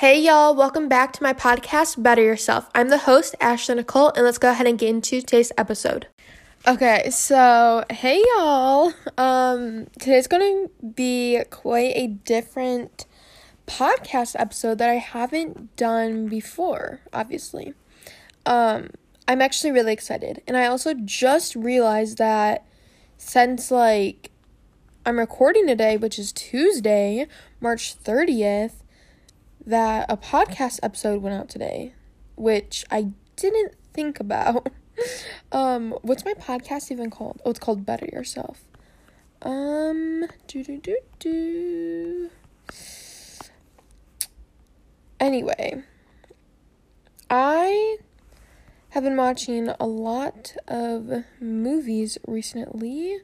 Hey y'all, welcome back to my podcast, Better Yourself. I'm the host, Ashley Nicole, and let's go ahead and get into today's episode. Okay, so hey y'all. Um today's to be quite a different podcast episode that I haven't done before, obviously. Um I'm actually really excited. And I also just realized that since like I'm recording today, which is Tuesday, March 30th, that a podcast episode went out today, which I didn't think about. um, what's my podcast even called? Oh, it's called Better Yourself. Um, do do do do. Anyway, I have been watching a lot of movies recently.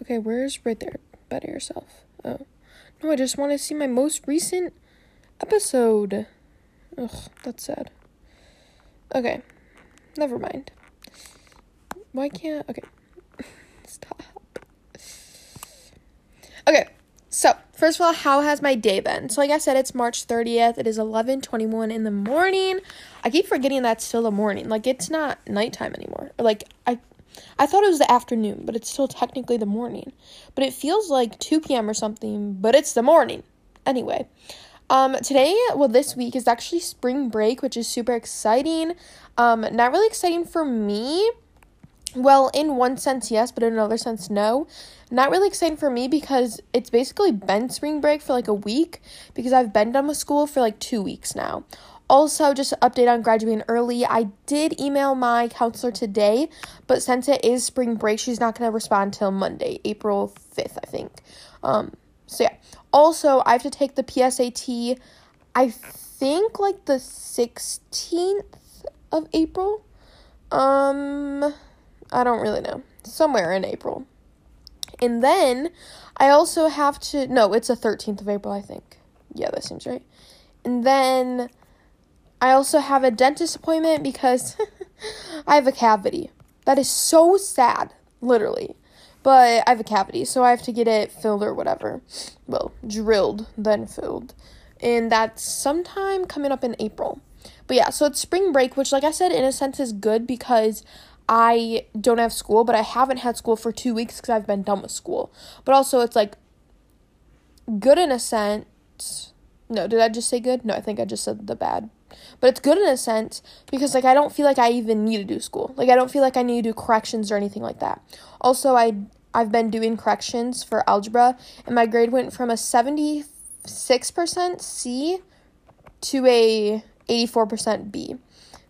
Okay, where's right there? Better Yourself. Oh. No, I just want to see my most recent episode. Ugh, that's sad. Okay, never mind. Why can't. Okay. Stop. Okay, so first of all, how has my day been? So, like I said, it's March 30th. It is 11:21 in the morning. I keep forgetting that's still the morning. Like it's not nighttime anymore. like I I thought it was the afternoon, but it's still technically the morning. But it feels like 2 p.m. or something, but it's the morning. Anyway, um, today, well, this week is actually spring break, which is super exciting. Um, not really exciting for me. Well, in one sense, yes, but in another sense, no. Not really exciting for me because it's basically been spring break for like a week because I've been done with school for like two weeks now. Also, just update on graduating early. I did email my counselor today, but since it is spring break, she's not going to respond till Monday, April 5th, I think. Um, so yeah. Also, I have to take the PSAT, I think like the 16th of April. Um, I don't really know. Somewhere in April. And then I also have to, no, it's the 13th of April, I think. Yeah, that seems right. And then I also have a dentist appointment because I have a cavity. That is so sad, literally but I have a cavity, so I have to get it filled or whatever. Well, drilled, then filled. And that's sometime coming up in April. But yeah, so it's spring break, which, like I said, in a sense is good because I don't have school, but I haven't had school for two weeks because I've been done with school. But also, it's like good in a sense. No, did I just say good? No, I think I just said the bad. But it's good in a sense because like I don't feel like I even need to do school. Like I don't feel like I need to do corrections or anything like that. Also, I I've been doing corrections for algebra and my grade went from a 76% C to a 84% B.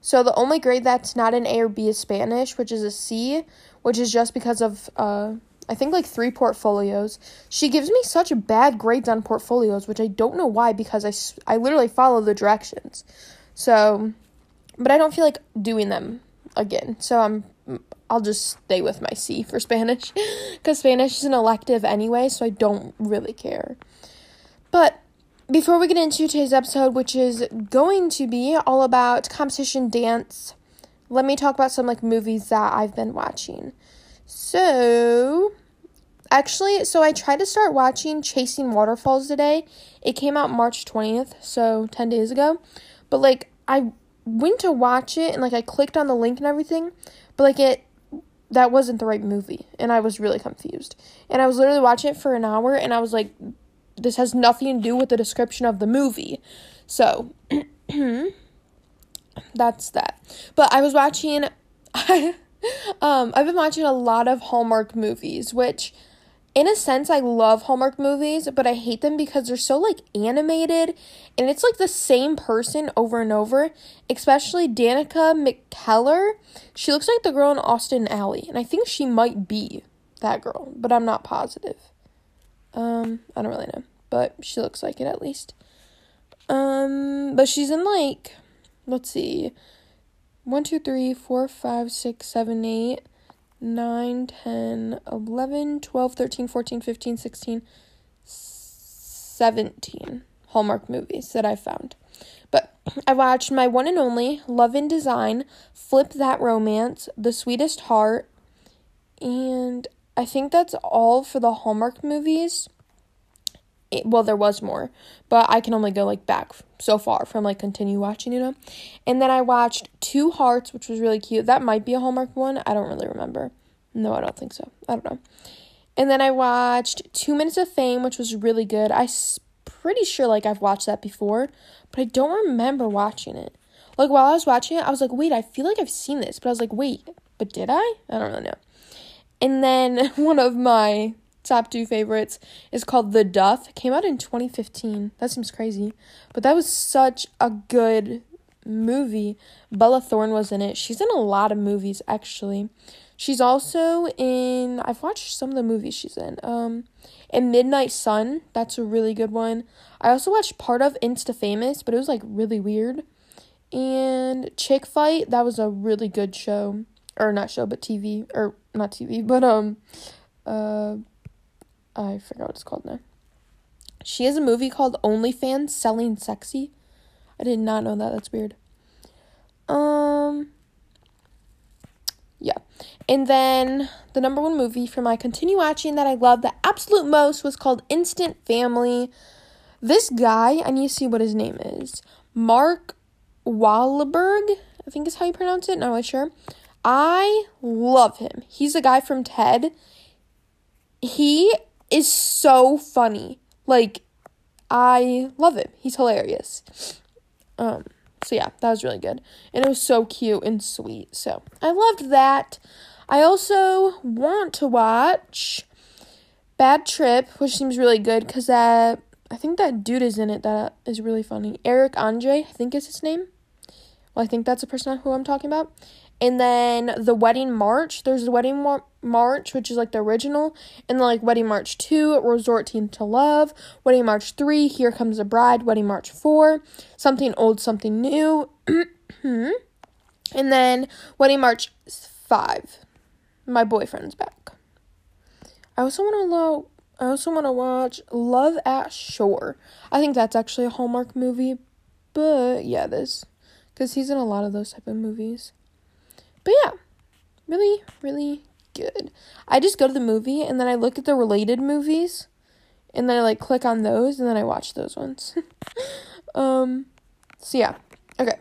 So the only grade that's not an A or B is Spanish, which is a C, which is just because of uh I think like three portfolios. She gives me such bad grades on portfolios, which I don't know why because I, I literally follow the directions. So, but I don't feel like doing them again. So I'm I'll just stay with my C for Spanish cuz Spanish is an elective anyway, so I don't really care. But before we get into today's episode, which is going to be all about competition dance, let me talk about some like movies that I've been watching. So, actually, so I tried to start watching Chasing Waterfalls today. It came out March 20th, so 10 days ago. But like I went to watch it and like I clicked on the link and everything, but like it that wasn't the right movie and I was really confused. And I was literally watching it for an hour and I was like this has nothing to do with the description of the movie. So, that's that. But I was watching um I've been watching a lot of Hallmark movies, which in a sense I love Hallmark movies, but I hate them because they're so like animated and it's like the same person over and over, especially Danica McKellar. She looks like the girl in Austin Alley, and I think she might be that girl, but I'm not positive. Um, I don't really know, but she looks like it at least. Um, but she's in like let's see. 1 2 3 4 5 6 7 8 9, 10, 11, 12, 13, 14, 15, 16, 17 Hallmark movies that I found. But I watched my one and only Love and Design, Flip That Romance, The Sweetest Heart, and I think that's all for the Hallmark movies. It, well, there was more, but I can only go like back so far from like continue watching, you know. And then I watched Two Hearts, which was really cute. That might be a Hallmark one. I don't really remember. No, I don't think so. I don't know. And then I watched Two Minutes of Fame, which was really good. I s- pretty sure like I've watched that before, but I don't remember watching it. Like while I was watching it, I was like, wait, I feel like I've seen this, but I was like, wait, but did I? I don't really know. And then one of my top two favorites is called The Duff. It came out in 2015. That seems crazy. But that was such a good movie. Bella Thorne was in it. She's in a lot of movies actually. She's also in I've watched some of the movies she's in. Um in Midnight Sun, that's a really good one. I also watched part of Insta Famous, but it was like really weird. And Chick Fight, that was a really good show. Or not show, but TV. Or not TV, but um uh I forgot what it's called now. She has a movie called OnlyFans Selling Sexy. I did not know that. That's weird. Um yeah. And then the number one movie for my continue watching that I love the absolute most was called Instant Family. This guy, I need to see what his name is. Mark Wahlberg, I think is how you pronounce it. Not really sure. I love him. He's a guy from Ted. He is so funny. Like, I love him. He's hilarious. Um, so yeah, that was really good. And it was so cute and sweet. So I loved that. I also want to watch Bad Trip, which seems really good because that I think that dude is in it that is really funny. Eric Andre, I think is his name. Well, I think that's the person who I'm talking about. And then the Wedding March. There's the Wedding Mar- March, which is like the original, and then like Wedding March 2, Resorting to Love, Wedding March 3, Here Comes the Bride, Wedding March 4, Something Old, Something New, and then Wedding March 5, My Boyfriend's Back. I also want to lo- I also want to watch Love at Shore. I think that's actually a Hallmark movie, but yeah, this because he's in a lot of those type of movies. But yeah, really, really good. I just go to the movie and then I look at the related movies and then I like click on those and then I watch those ones. um so yeah. Okay.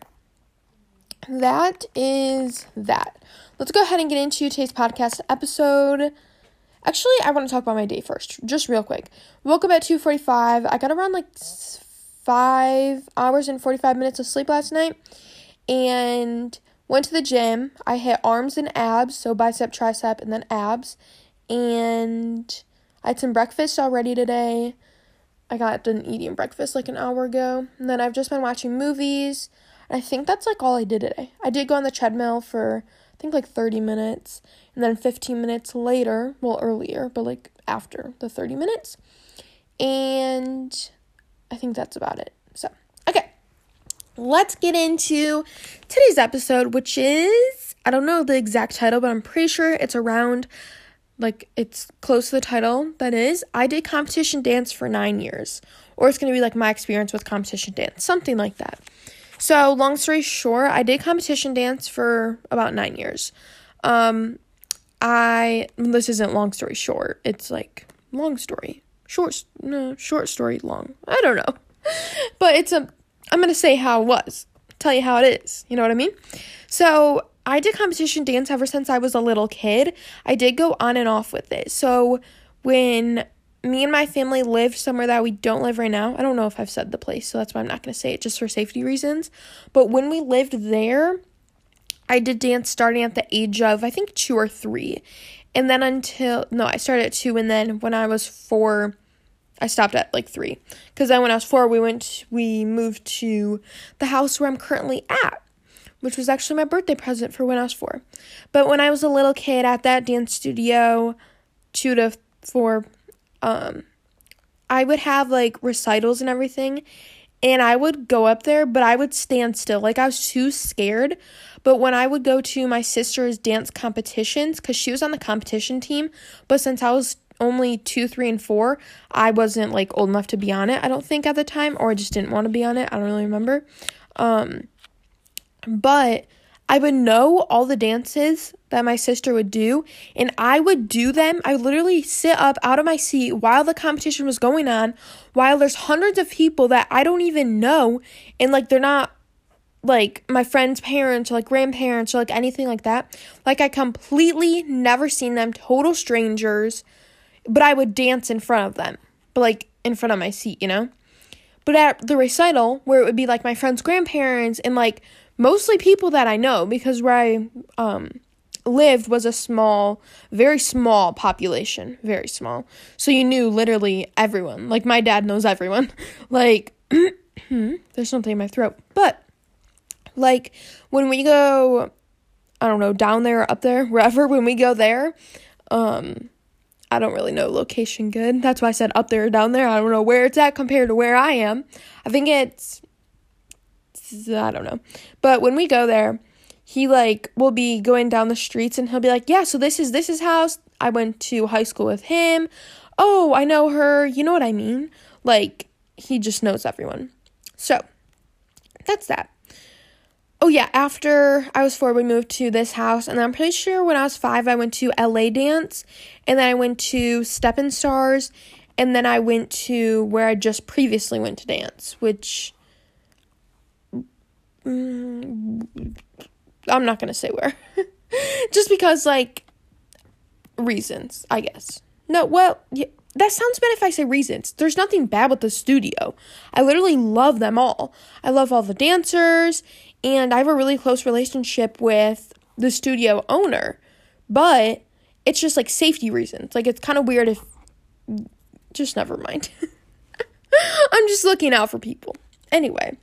That is that. Let's go ahead and get into today's podcast episode. Actually, I want to talk about my day first, just real quick. Woke up at 2:45. I got around like 5 hours and 45 minutes of sleep last night and went to the gym. I hit arms and abs, so bicep, tricep, and then abs. And I had some breakfast already today. I got done eating breakfast like an hour ago. And then I've just been watching movies. And I think that's like all I did today. I did go on the treadmill for I think like 30 minutes. And then 15 minutes later, well, earlier, but like after the 30 minutes. And I think that's about it. So, okay. Let's get into today's episode, which is I don't know the exact title, but I'm pretty sure it's around like it's close to the title. That is i did competition dance for nine years. Or it's going to be like my experience with competition dance. Something like that. So long story short i did competition dance for about nine years. Um i this isn't long story short. It's like long story. Short no short story long. I don't know. But it's a i'm going to say how it was tell you how it is you know what i mean so I did competition dance ever since I was a little kid. I did go on and off with it. So when me and my family lived somewhere that we don't live right now, I don't know if I've said the place, so that's why I'm not going to say it just for safety reasons. But when we lived there, I did dance starting at the age of I think 2 or 3. And then until no, I started at 2 and then when I was 4 I stopped at like 3 cuz then when I was 4 we went we moved to the house where I'm currently at which was actually my birthday present for when I was four. But when I was a little kid at that dance studio, two to four, um, I would have like recitals and everything. And I would go up there, but I would stand still. Like I was too scared. But when I would go to my sister's dance competitions, because she was on the competition team, but since I was only two, three, and four, I wasn't like old enough to be on it, I don't think at the time, or I just didn't want to be on it. I don't really remember. Um, but I would know all the dances that my sister would do, and I would do them. I would literally sit up out of my seat while the competition was going on, while there's hundreds of people that I don't even know, and like they're not like my friends' parents or like grandparents or like anything like that. Like I completely never seen them, total strangers, but I would dance in front of them, but like in front of my seat, you know? But at the recital, where it would be like my friends' grandparents and like mostly people that I know, because where I um, lived was a small, very small population, very small. So you knew literally everyone. Like my dad knows everyone. like, there's something in my throat. But like when we go, I don't know, down there, up there, wherever, when we go there, um, I don't really know location good. That's why I said up there or down there. I don't know where it's at compared to where I am. I think it's I don't know. But when we go there, he like will be going down the streets and he'll be like, "Yeah, so this is this is house. I went to high school with him. Oh, I know her. You know what I mean? Like he just knows everyone." So, that's that. Oh yeah, after I was four, we moved to this house, and I'm pretty sure when I was five, I went to LA dance, and then I went to Steppin' Stars, and then I went to where I just previously went to dance, which mm, I'm not gonna say where, just because like reasons, I guess. No, well, yeah, that sounds bad if I say reasons. There's nothing bad with the studio. I literally love them all. I love all the dancers and I have a really close relationship with the studio owner. But it's just like safety reasons. Like it's kind of weird if just never mind. I'm just looking out for people. Anyway,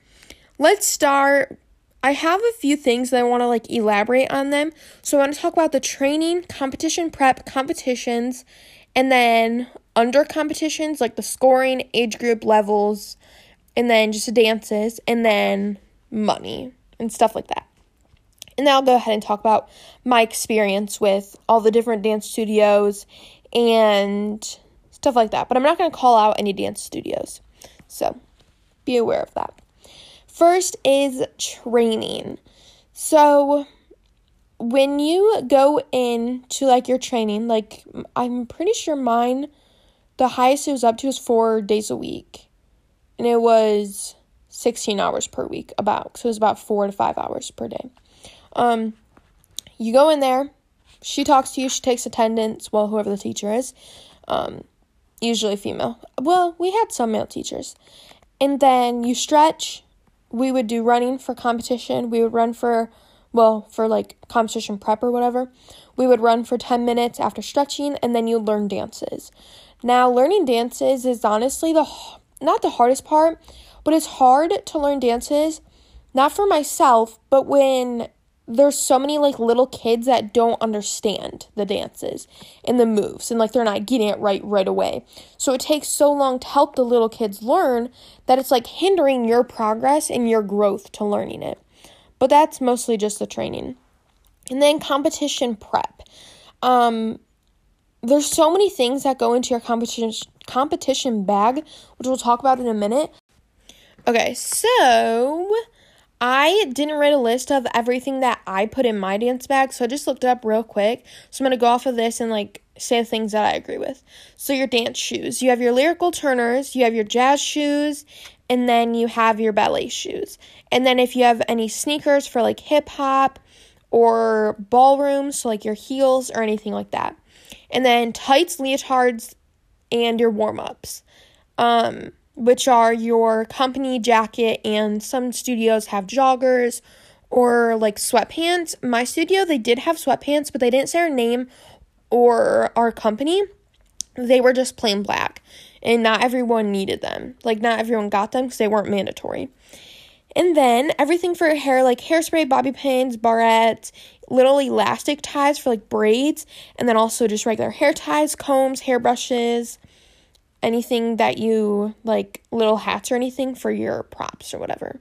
let's start. I have a few things that I want to like elaborate on them. So I want to talk about the training, competition prep, competitions, and then under competitions like the scoring, age group levels, and then just the dances, and then money and stuff like that. And then I'll go ahead and talk about my experience with all the different dance studios and stuff like that. But I'm not going to call out any dance studios. So be aware of that. First is training. So when you go into like your training, like I'm pretty sure mine, the highest it was up to was four days a week. And it was 16 hours per week, about. So it was about four to five hours per day. Um, you go in there, she talks to you, she takes attendance, well, whoever the teacher is, um, usually female. Well, we had some male teachers. And then you stretch. We would do running for competition. We would run for, well, for like competition prep or whatever. We would run for 10 minutes after stretching, and then you learn dances. Now, learning dances is honestly the not the hardest part, but it's hard to learn dances, not for myself, but when there's so many like little kids that don't understand the dances and the moves and like they're not getting it right right away. So it takes so long to help the little kids learn that it's like hindering your progress and your growth to learning it. But that's mostly just the training. And then competition prep. Um there's so many things that go into your competition competition bag, which we'll talk about in a minute. Okay, so I didn't write a list of everything that I put in my dance bag, so I just looked it up real quick. So I'm gonna go off of this and like say the things that I agree with. So your dance shoes, you have your lyrical turners, you have your jazz shoes, and then you have your ballet shoes. And then if you have any sneakers for like hip hop or ballroom, so like your heels or anything like that. And then tights, leotards, and your warm ups. Um, which are your company jacket, and some studios have joggers or like sweatpants. My studio, they did have sweatpants, but they didn't say our name or our company. They were just plain black, and not everyone needed them. Like, not everyone got them because they weren't mandatory. And then everything for hair, like hairspray, bobby pins, barrettes, little elastic ties for like braids, and then also just regular hair ties, combs, hairbrushes, anything that you like little hats or anything for your props or whatever.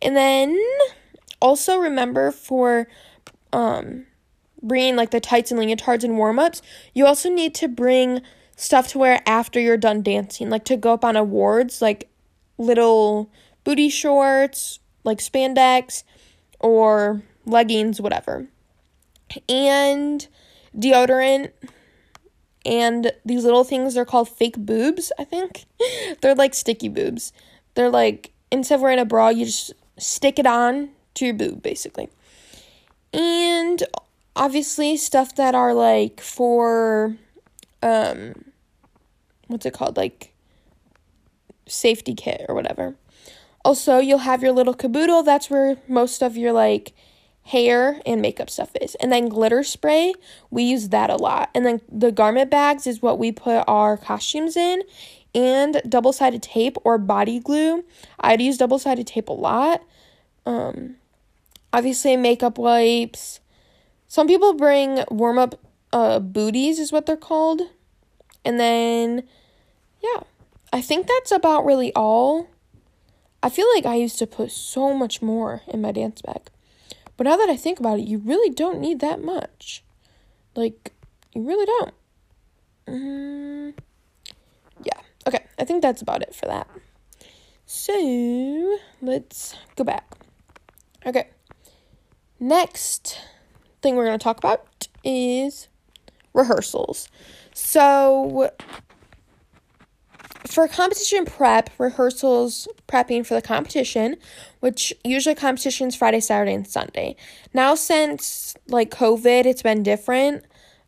And then also remember for um bringing like the tights and leotards and warm-ups, you also need to bring stuff to wear after you're done dancing, like to go up on awards, like little booty shorts, like spandex or leggings, whatever. And deodorant and these little things are called fake boobs, I think. They're like sticky boobs. They're like instead of wearing a bra, you just stick it on to your boob basically. And obviously stuff that are like for um what's it called? Like safety kit or whatever. Also, you'll have your little caboodle. That's where most of your like hair and makeup stuff is. And then glitter spray, we use that a lot. And then the garment bags is what we put our costumes in. And double sided tape or body glue. I'd use double sided tape a lot. Um, obviously, makeup wipes. Some people bring warm up uh, booties, is what they're called. And then, yeah, I think that's about really all. I feel like I used to put so much more in my dance bag. But now that I think about it, you really don't need that much. Like, you really don't. Mm, yeah. Okay. I think that's about it for that. So, let's go back. Okay. Next thing we're going to talk about is rehearsals. So, for competition prep, rehearsals, prepping for the competition, which usually competitions Friday, Saturday, and Sunday. Now, since like COVID, it's been different.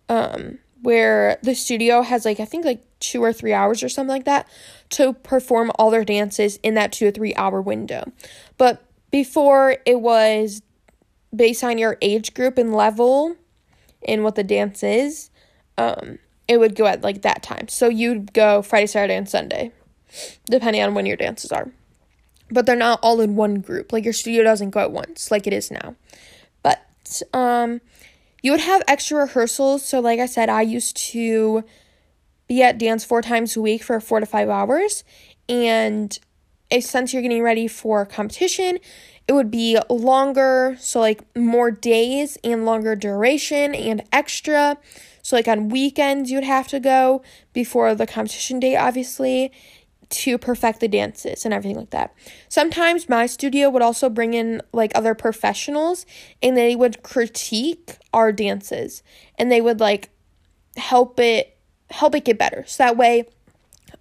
Um, where the studio has like I think like two or three hours or something like that to perform all their dances in that two or three hour window. But before it was based on your age group and level and what the dance is. Um, it would go at like that time. So you'd go Friday, Saturday, and Sunday, depending on when your dances are. But they're not all in one group. Like your studio doesn't go at once like it is now. But um you would have extra rehearsals. So like I said, I used to be at dance four times a week for 4 to 5 hours and since you're getting ready for competition, it would be longer, so like more days and longer duration and extra. So, like on weekends, you'd have to go before the competition date, obviously, to perfect the dances and everything like that. Sometimes my studio would also bring in like other professionals and they would critique our dances and they would like help it help it get better. So that way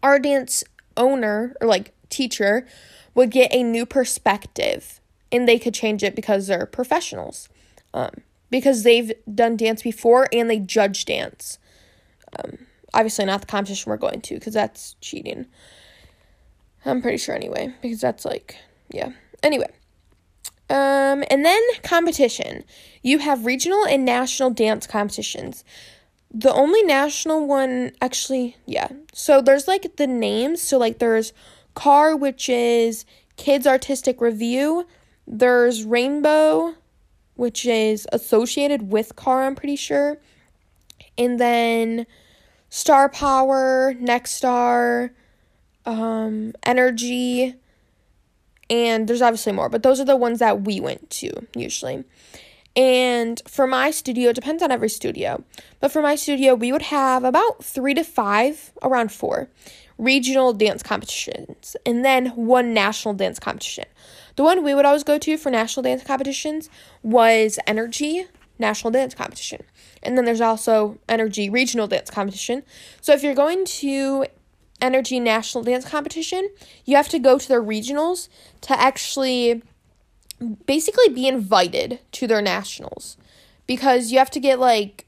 our dance owner or like teacher would get a new perspective and they could change it because they're professionals. Um, because they've done dance before and they judge dance. Um, obviously, not the competition we're going to because that's cheating. I'm pretty sure anyway, because that's like, yeah. Anyway. Um, and then competition. You have regional and national dance competitions. The only national one, actually, yeah. So there's like the names. So, like, there's CAR, which is Kids Artistic Review. There's Rainbow, which is associated with Car, I'm pretty sure. And then Star Power, Next Star, um, Energy, and there's obviously more, but those are the ones that we went to usually. And for my studio, it depends on every studio, but for my studio, we would have about three to five, around four regional dance competitions, and then one national dance competition. The one we would always go to for national dance competitions was Energy National Dance Competition. And then there's also Energy Regional Dance Competition. So if you're going to Energy National Dance Competition, you have to go to their regionals to actually basically be invited to their nationals because you have to get like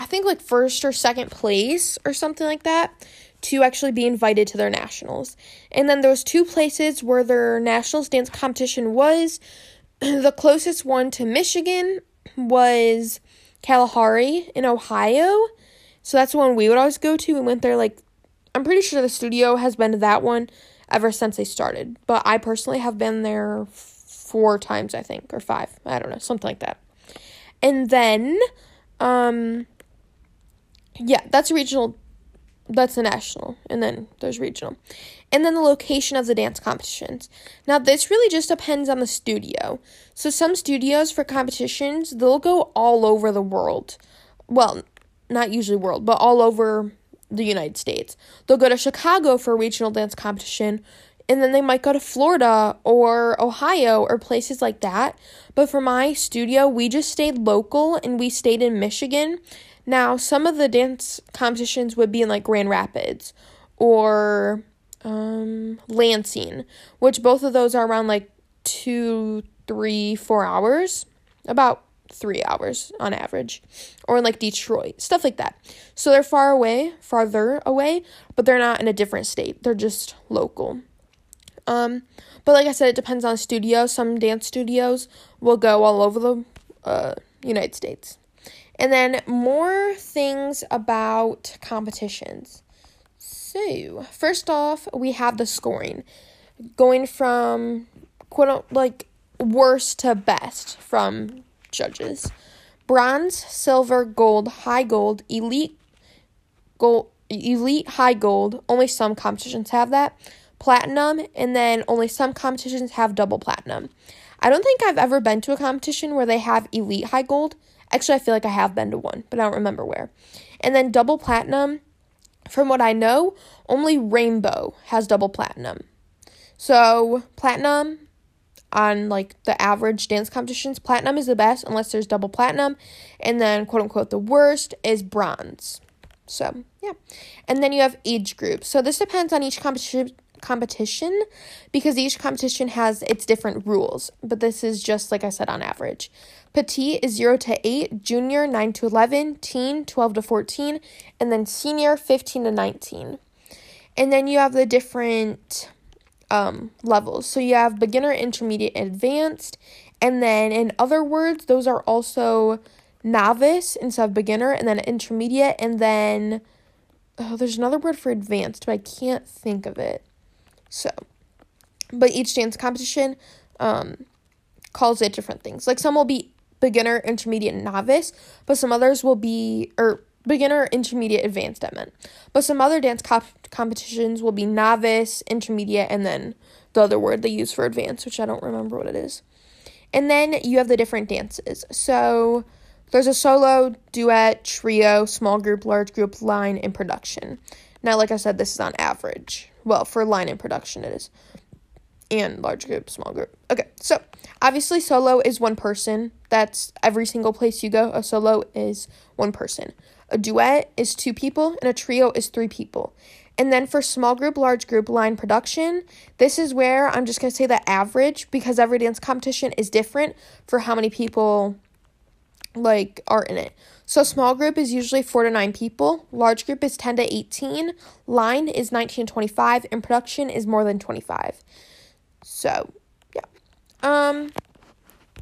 I think like first or second place or something like that to actually be invited to their nationals. And then those two places where their nationals dance competition was. The closest one to Michigan was Kalahari in Ohio. So that's the one we would always go to. We went there like I'm pretty sure the studio has been to that one ever since they started. But I personally have been there four times, I think, or five. I don't know, something like that. And then um yeah, that's regional that's the national, and then there's regional. And then the location of the dance competitions. Now, this really just depends on the studio. So, some studios for competitions, they'll go all over the world. Well, not usually world, but all over the United States. They'll go to Chicago for a regional dance competition and then they might go to Florida or Ohio or places like that. But for my studio, we just stayed local and we stayed in Michigan. Now, some of the dance competitions would be in like Grand Rapids or um, Lansing, which both of those are around like two, three, four hours, about three hours on average, or in like Detroit, stuff like that. So they're far away, farther away, but they're not in a different state. They're just local. Um, but like I said, it depends on studio. Some dance studios will go all over the uh, United States. And then more things about competitions. So, first off, we have the scoring going from quote like worst to best from judges. Bronze, silver, gold, high gold, elite gold, elite high gold. Only some competitions have that. Platinum, and then only some competitions have double platinum. I don't think I've ever been to a competition where they have elite high gold. Actually, I feel like I have been to one, but I don't remember where. And then double platinum, from what I know, only Rainbow has double platinum. So, platinum on like the average dance competitions, platinum is the best unless there's double platinum, and then quote unquote the worst is bronze. So, yeah. And then you have age groups. So, this depends on each competition competition because each competition has its different rules, but this is just like I said on average. Petite is 0 to 8, junior 9 to 11, teen 12 to 14, and then senior 15 to 19. And then you have the different um, levels. So you have beginner, intermediate, advanced. And then in other words, those are also novice instead of beginner, and then intermediate, and then oh, there's another word for advanced, but I can't think of it. So, but each dance competition um, calls it different things. Like some will be beginner, intermediate, novice, but some others will be or beginner, intermediate, advanced. I meant, but some other dance comp- competitions will be novice, intermediate, and then the other word they use for advanced, which I don't remember what it is. And then you have the different dances. So there's a solo, duet, trio, small group, large group, line, and production. Now, like I said, this is on average. Well, for line and production, it is. And large group, small group. Okay, so obviously, solo is one person. That's every single place you go. A solo is one person. A duet is two people, and a trio is three people. And then for small group, large group, line production, this is where I'm just going to say the average because every dance competition is different for how many people like are in it. So small group is usually 4 to 9 people, large group is 10 to 18, line is 19 to 25 and production is more than 25. So, yeah. Um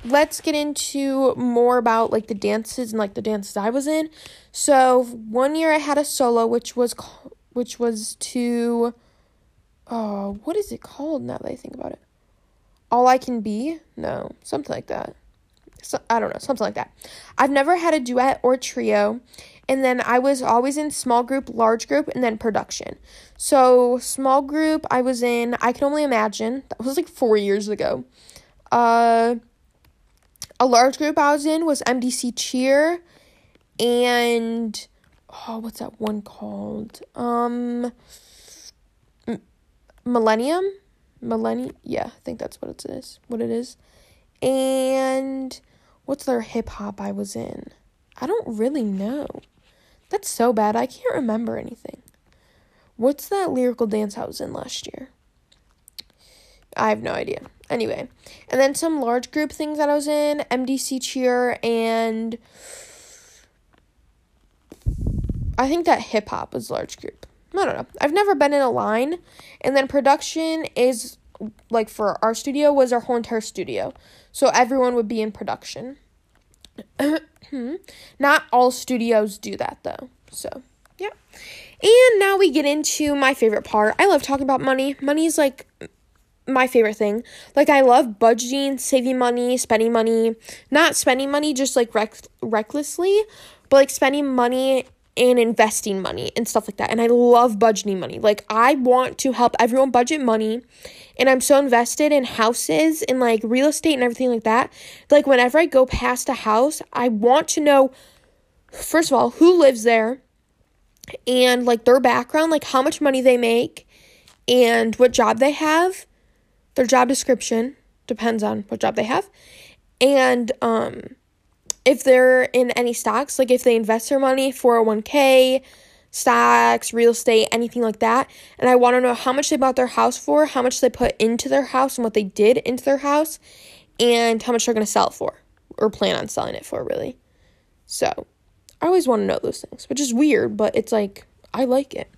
let's get into more about like the dances and like the dances I was in. So, one year I had a solo which was which was to oh, what is it called now that I think about it? All I Can Be? No, something like that so, I don't know, something like that. I've never had a duet or trio. And then I was always in small group, large group, and then production. So, small group, I was in, I can only imagine, that was like four years ago. Uh, a large group I was in was MDC Cheer and, oh, what's that one called? Um, Millennium? Millennium? Yeah, I think that's what it is. What it is. And what's their hip hop I was in? I don't really know. That's so bad. I can't remember anything. What's that lyrical dance I was in last year? I have no idea. Anyway, and then some large group things that I was in MDC cheer and I think that hip hop was large group. I don't know. I've never been in a line. And then production is like for our studio was our whole entire studio. So everyone would be in production. Not all studios do that though. So, yeah. And now we get into my favorite part. I love talking about money. Money is like my favorite thing. Like I love budgeting, saving money, spending money. Not spending money just like rec- recklessly, but like spending money and investing money and stuff like that. And I love budgeting money. Like I want to help everyone budget money and I'm so invested in houses and like real estate and everything like that. Like whenever I go past a house, I want to know first of all who lives there and like their background, like how much money they make and what job they have, their job description depends on what job they have, and um, if they're in any stocks, like if they invest their money, 401k, stocks, real estate, anything like that. And I want to know how much they bought their house for, how much they put into their house, and what they did into their house, and how much they're going to sell it for or plan on selling it for, really. So I always want to know those things, which is weird, but it's like, I like it.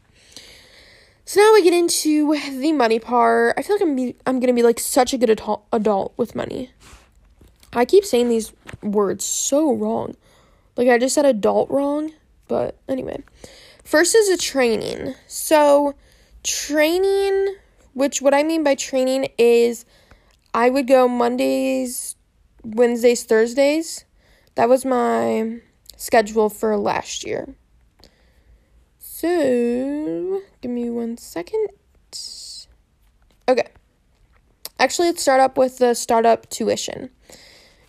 So now we get into the money part. I feel like I'm be, I'm gonna be like such a good adult adult with money. I keep saying these words so wrong. Like I just said adult wrong, but anyway. First is a training. So training, which what I mean by training is I would go Mondays, Wednesdays, Thursdays. That was my schedule for last year. So, give me one second. Okay. Actually, let's start up with the startup tuition.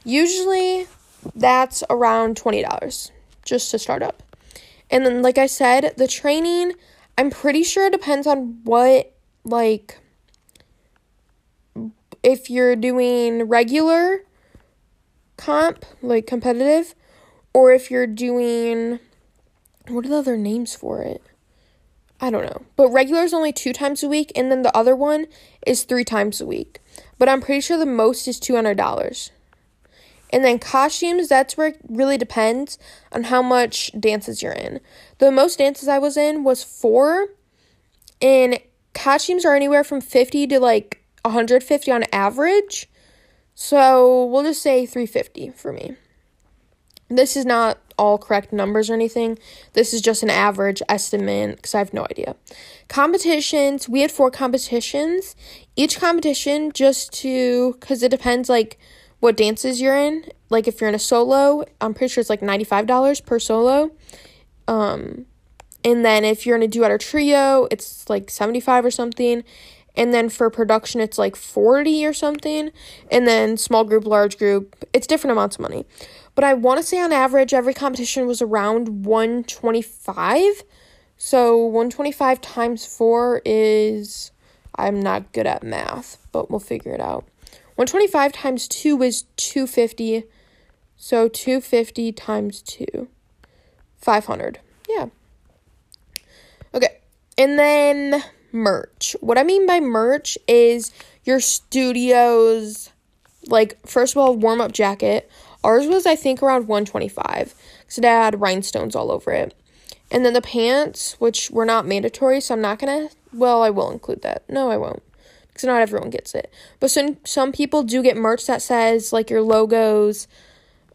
Usually, that's around $20 just to start up. And then, like I said, the training, I'm pretty sure it depends on what, like, if you're doing regular comp, like competitive, or if you're doing what are the other names for it? I don't know. But regular is only two times a week, and then the other one is three times a week. But I'm pretty sure the most is $200. And then costumes, that's where it really depends on how much dances you're in. The most dances I was in was four, and costumes are anywhere from 50 to like 150 on average. So we'll just say 350 for me. This is not all correct numbers or anything. This is just an average estimate because I have no idea. Competitions, we had four competitions. Each competition, just to, because it depends like what dances you're in. Like if you're in a solo, I'm pretty sure it's like $95 per solo. Um, and then if you're in a duet or trio, it's like 75 or something. And then for production, it's like 40 or something. And then small group, large group, it's different amounts of money. But I want to say on average, every competition was around 125. So 125 times 4 is, I'm not good at math, but we'll figure it out. 125 times 2 is 250. So 250 times 2, 500. Yeah. Okay. And then merch. What I mean by merch is your studio's, like, first of all, warm up jacket. Ours was, I think, around 125 because it had rhinestones all over it. And then the pants, which were not mandatory, so I'm not gonna. Well, I will include that. No, I won't, because not everyone gets it. But some some people do get merch that says like your logos,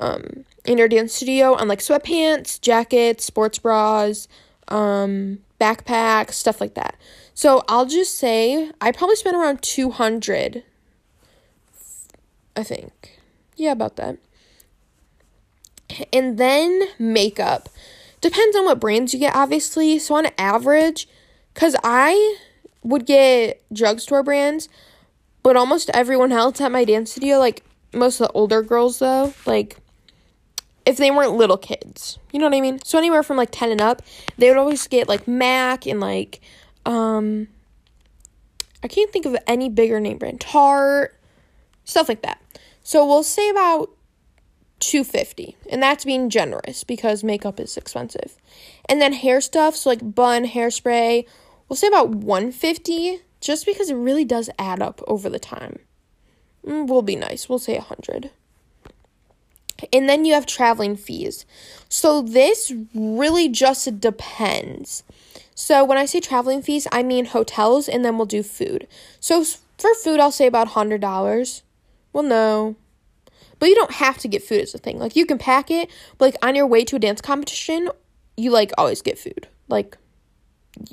um, in your dance studio on like sweatpants, jackets, sports bras, um, backpacks, stuff like that. So I'll just say I probably spent around 200. I think, yeah, about that. And then makeup. Depends on what brands you get, obviously. So, on average, because I would get drugstore brands, but almost everyone else at my dance studio, like most of the older girls, though, like if they weren't little kids, you know what I mean? So, anywhere from like 10 and up, they would always get like MAC and like, um, I can't think of any bigger name brand, Tarte, stuff like that. So, we'll say about 250 and that's being generous because makeup is expensive and then hair stuff so like bun hairspray we'll say about 150 just because it really does add up over the time. Mm, we'll be nice. We'll say 100 and then you have traveling fees. So this really just depends. So when i say traveling fees i mean hotels and then we'll do food. So for food i'll say about $100 well no. But you don't have to get food as a thing. Like you can pack it, but like on your way to a dance competition, you like always get food. Like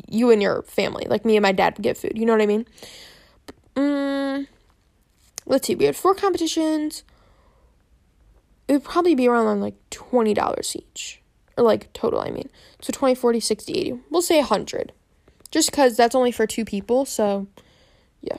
you and your family. Like me and my dad get food. You know what I mean? Mm, let's see. We had four competitions. It would probably be around like twenty dollars each, or like total. I mean, so 20, 40, 60, 80. We'll say hundred, just because that's only for two people. So yeah.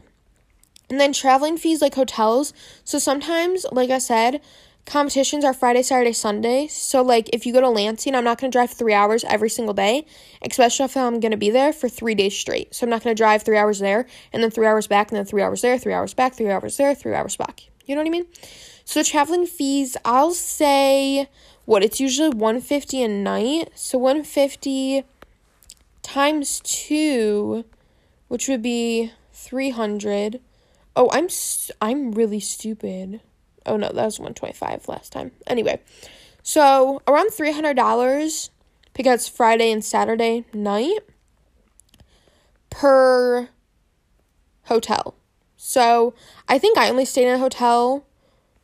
and then traveling fees like hotels. So sometimes, like I said, competitions are Friday, Saturday, Sunday. So, like, if you go to Lansing, I'm not going to drive three hours every single day, especially if I'm going to be there for three days straight. So, I'm not going to drive three hours there and then three hours back and then three hours there, three hours back, three hours there, three hours back. You know what I mean? So, traveling fees, I'll say what it's usually 150 a night. So, 150 times two, which would be 300. Oh, I'm I'm really stupid. Oh no, that was 125 last time. Anyway, so around $300 because Friday and Saturday night per hotel. So I think I only stayed in a hotel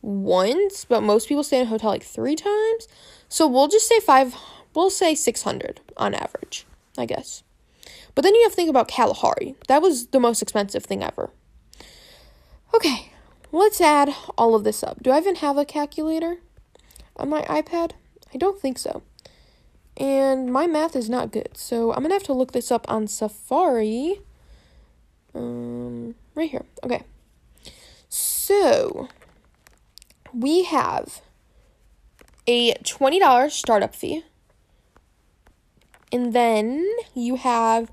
once, but most people stay in a hotel like three times. So we'll just say five, we'll say 600 on average, I guess. But then you have to think about Kalahari. That was the most expensive thing ever. Okay, let's add all of this up. Do I even have a calculator on my iPad? I don't think so. And my math is not good, so I'm gonna have to look this up on Safari. Um, right here. Okay. So, we have a $20 startup fee. And then you have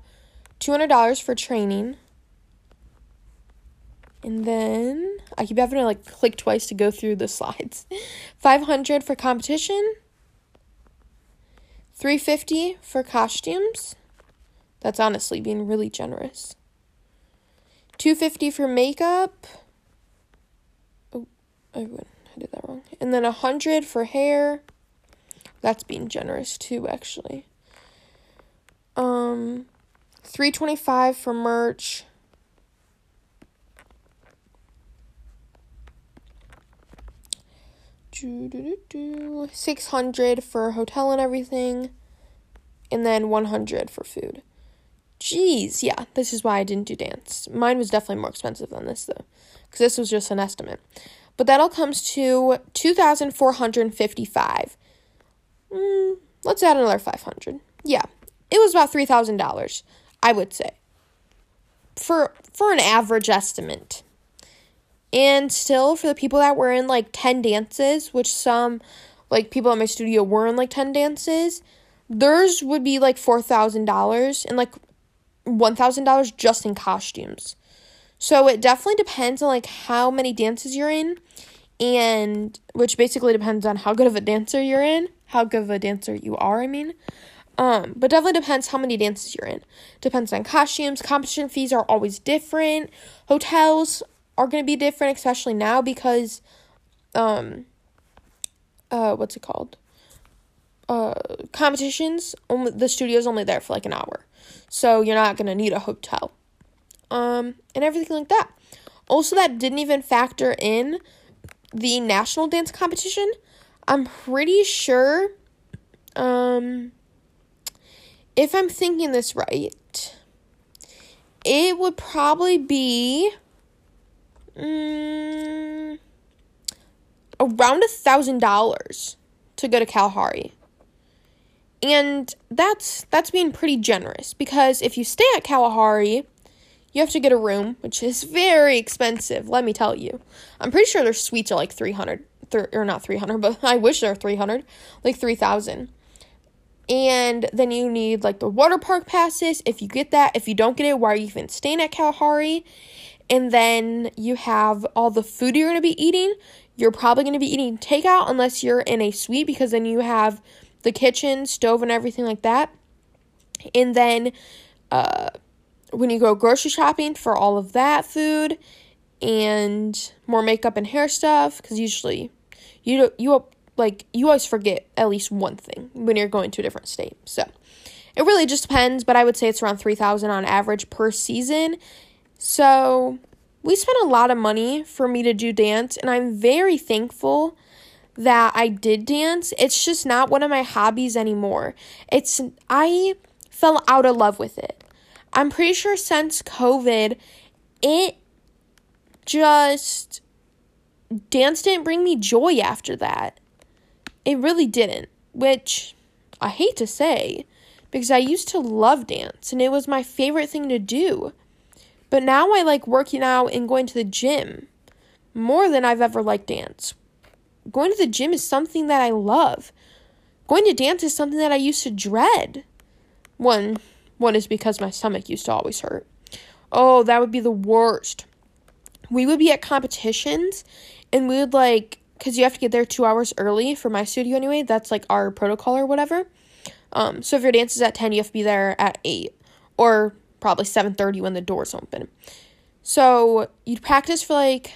$200 for training. And then I keep having to like click twice to go through the slides. 500 for competition. 350 for costumes. That's honestly being really generous. 250 for makeup. Oh, I did that wrong. And then 100 for hair. That's being generous too actually. Um 325 for merch. 600 for hotel and everything and then 100 for food. Jeez yeah this is why i didn't do dance. Mine was definitely more expensive than this though because this was just an estimate. But that all comes to 2455 mm, let's add another 500 yeah it was about $3000 i would say. For for an average estimate and still, for the people that were in like 10 dances, which some like people at my studio were in like 10 dances, theirs would be like $4,000 and like $1,000 just in costumes. So it definitely depends on like how many dances you're in and which basically depends on how good of a dancer you're in, how good of a dancer you are, I mean. Um, but definitely depends how many dances you're in. Depends on costumes. Competition fees are always different. Hotels are going to be different, especially now because, um, uh, what's it called? Uh, competitions, only the studio's only there for like an hour. So you're not going to need a hotel. Um, and everything like that. Also, that didn't even factor in the national dance competition. I'm pretty sure, um, if I'm thinking this right, it would probably be mm, around a thousand dollars to go to Kalahari. And that's that's being pretty generous because if you stay at Kalahari, you have to get a room, which is very expensive, let me tell you. I'm pretty sure their suites are like 300 th- or not 300, but I wish they're 300, like 3000. And then you need like the water park passes. If you get that, if you don't get it, why are you even staying at Kalahari? And then you have all the food you're going to be eating. You're probably going to be eating takeout unless you're in a suite because then you have the kitchen, stove, and everything like that. And then uh, when you go grocery shopping for all of that food and more makeup and hair stuff, because usually you you like you always forget at least one thing when you're going to a different state. So it really just depends, but I would say it's around 3000 on average per season so we spent a lot of money for me to do dance, and I'm very thankful that I did dance. It's just not one of my hobbies anymore. It's I fell out of love with it. I'm pretty sure since COVID, it just dance didn't bring me joy after that. It really didn't, which I hate to say because I used to love dance and it was my favorite thing to do. But now I like working out and going to the gym more than I've ever liked dance. going to the gym is something that I love. Going to dance is something that I used to dread. One, one is because my stomach used to always hurt. Oh, that would be the worst. We would be at competitions and we would like because you have to get there two hours early for my studio anyway. That's like our protocol or whatever. Um, so if your dance is at ten, you have to be there at eight or probably seven thirty when the doors open. So you'd practice for like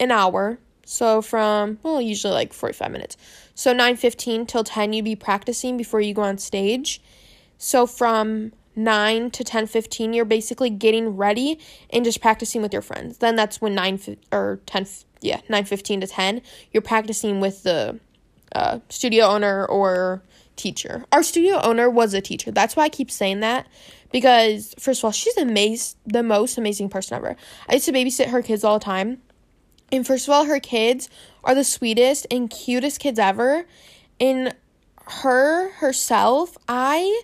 an hour. So from well, usually like forty five minutes. So nine fifteen till ten, you'd be practicing before you go on stage. So from 9 to 10:15 you're basically getting ready and just practicing with your friends. Then that's when 9 or 10 yeah, 9:15 to 10 you're practicing with the uh, studio owner or teacher. Our studio owner was a teacher. That's why I keep saying that because first of all, she's amazed the most amazing person ever. I used to babysit her kids all the time. And first of all, her kids are the sweetest and cutest kids ever. And her herself, I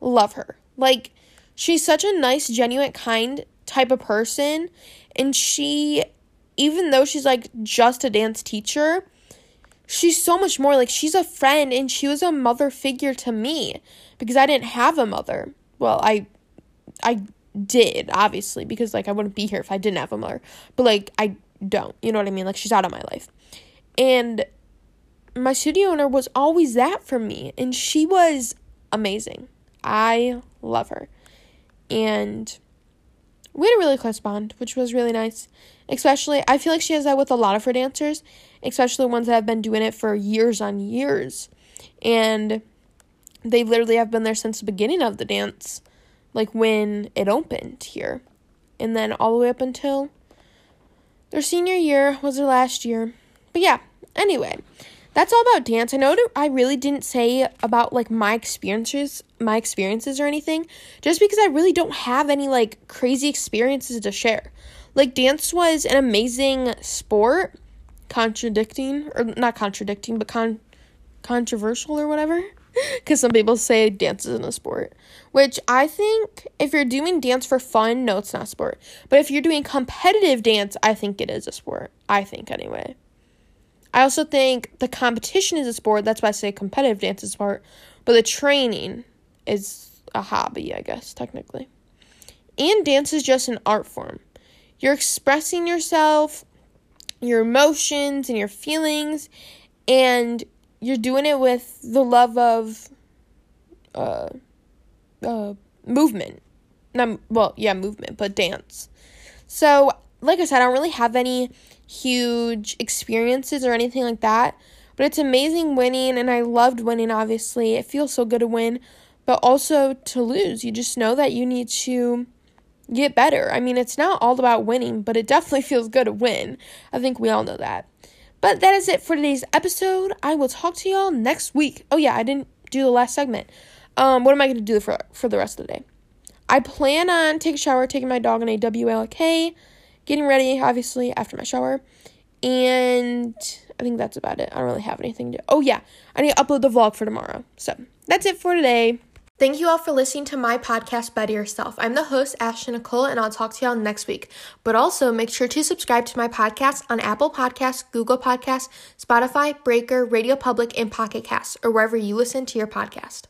love her. Like, she's such a nice, genuine, kind type of person. And she, even though she's like just a dance teacher, she's so much more. Like, she's a friend and she was a mother figure to me because I didn't have a mother. Well, I, I did, obviously, because like I wouldn't be here if I didn't have a mother. But like, I don't. You know what I mean? Like, she's out of my life. And my studio owner was always that for me. And she was amazing. I love her. And we had a really close bond, which was really nice. Especially, I feel like she has that with a lot of her dancers, especially ones that have been doing it for years on years. And they literally have been there since the beginning of the dance, like when it opened here. And then all the way up until their senior year was their last year. But yeah, anyway, that's all about dance. I know I really didn't say about like my experiences, my experiences or anything, just because I really don't have any like crazy experiences to share. Like dance was an amazing sport, contradicting or not contradicting, but con controversial or whatever. Because some people say dance isn't a sport, which I think if you're doing dance for fun, no, it's not a sport. But if you're doing competitive dance, I think it is a sport. I think anyway. I also think the competition is a sport. That's why I say competitive dance is a sport. But the training is a hobby, I guess, technically. And dance is just an art form. You're expressing yourself, your emotions, and your feelings, and you're doing it with the love of uh, uh, movement. Not, well, yeah, movement, but dance. So, like I said, I don't really have any huge experiences or anything like that. But it's amazing winning, and I loved winning, obviously. It feels so good to win, but also to lose. You just know that you need to get better. I mean, it's not all about winning, but it definitely feels good to win. I think we all know that. But that is it for today's episode. I will talk to y'all next week. Oh, yeah, I didn't do the last segment. Um, what am I going to do for, for the rest of the day? I plan on taking a shower, taking my dog on a WLK getting ready, obviously, after my shower. And I think that's about it. I don't really have anything to. Oh, yeah. I need to upload the vlog for tomorrow. So that's it for today. Thank you all for listening to my podcast, Better Yourself. I'm the host, Ashton Nicole, and I'll talk to y'all next week. But also make sure to subscribe to my podcast on Apple Podcasts, Google Podcasts, Spotify, Breaker, Radio Public, and Pocket Casts, or wherever you listen to your podcast.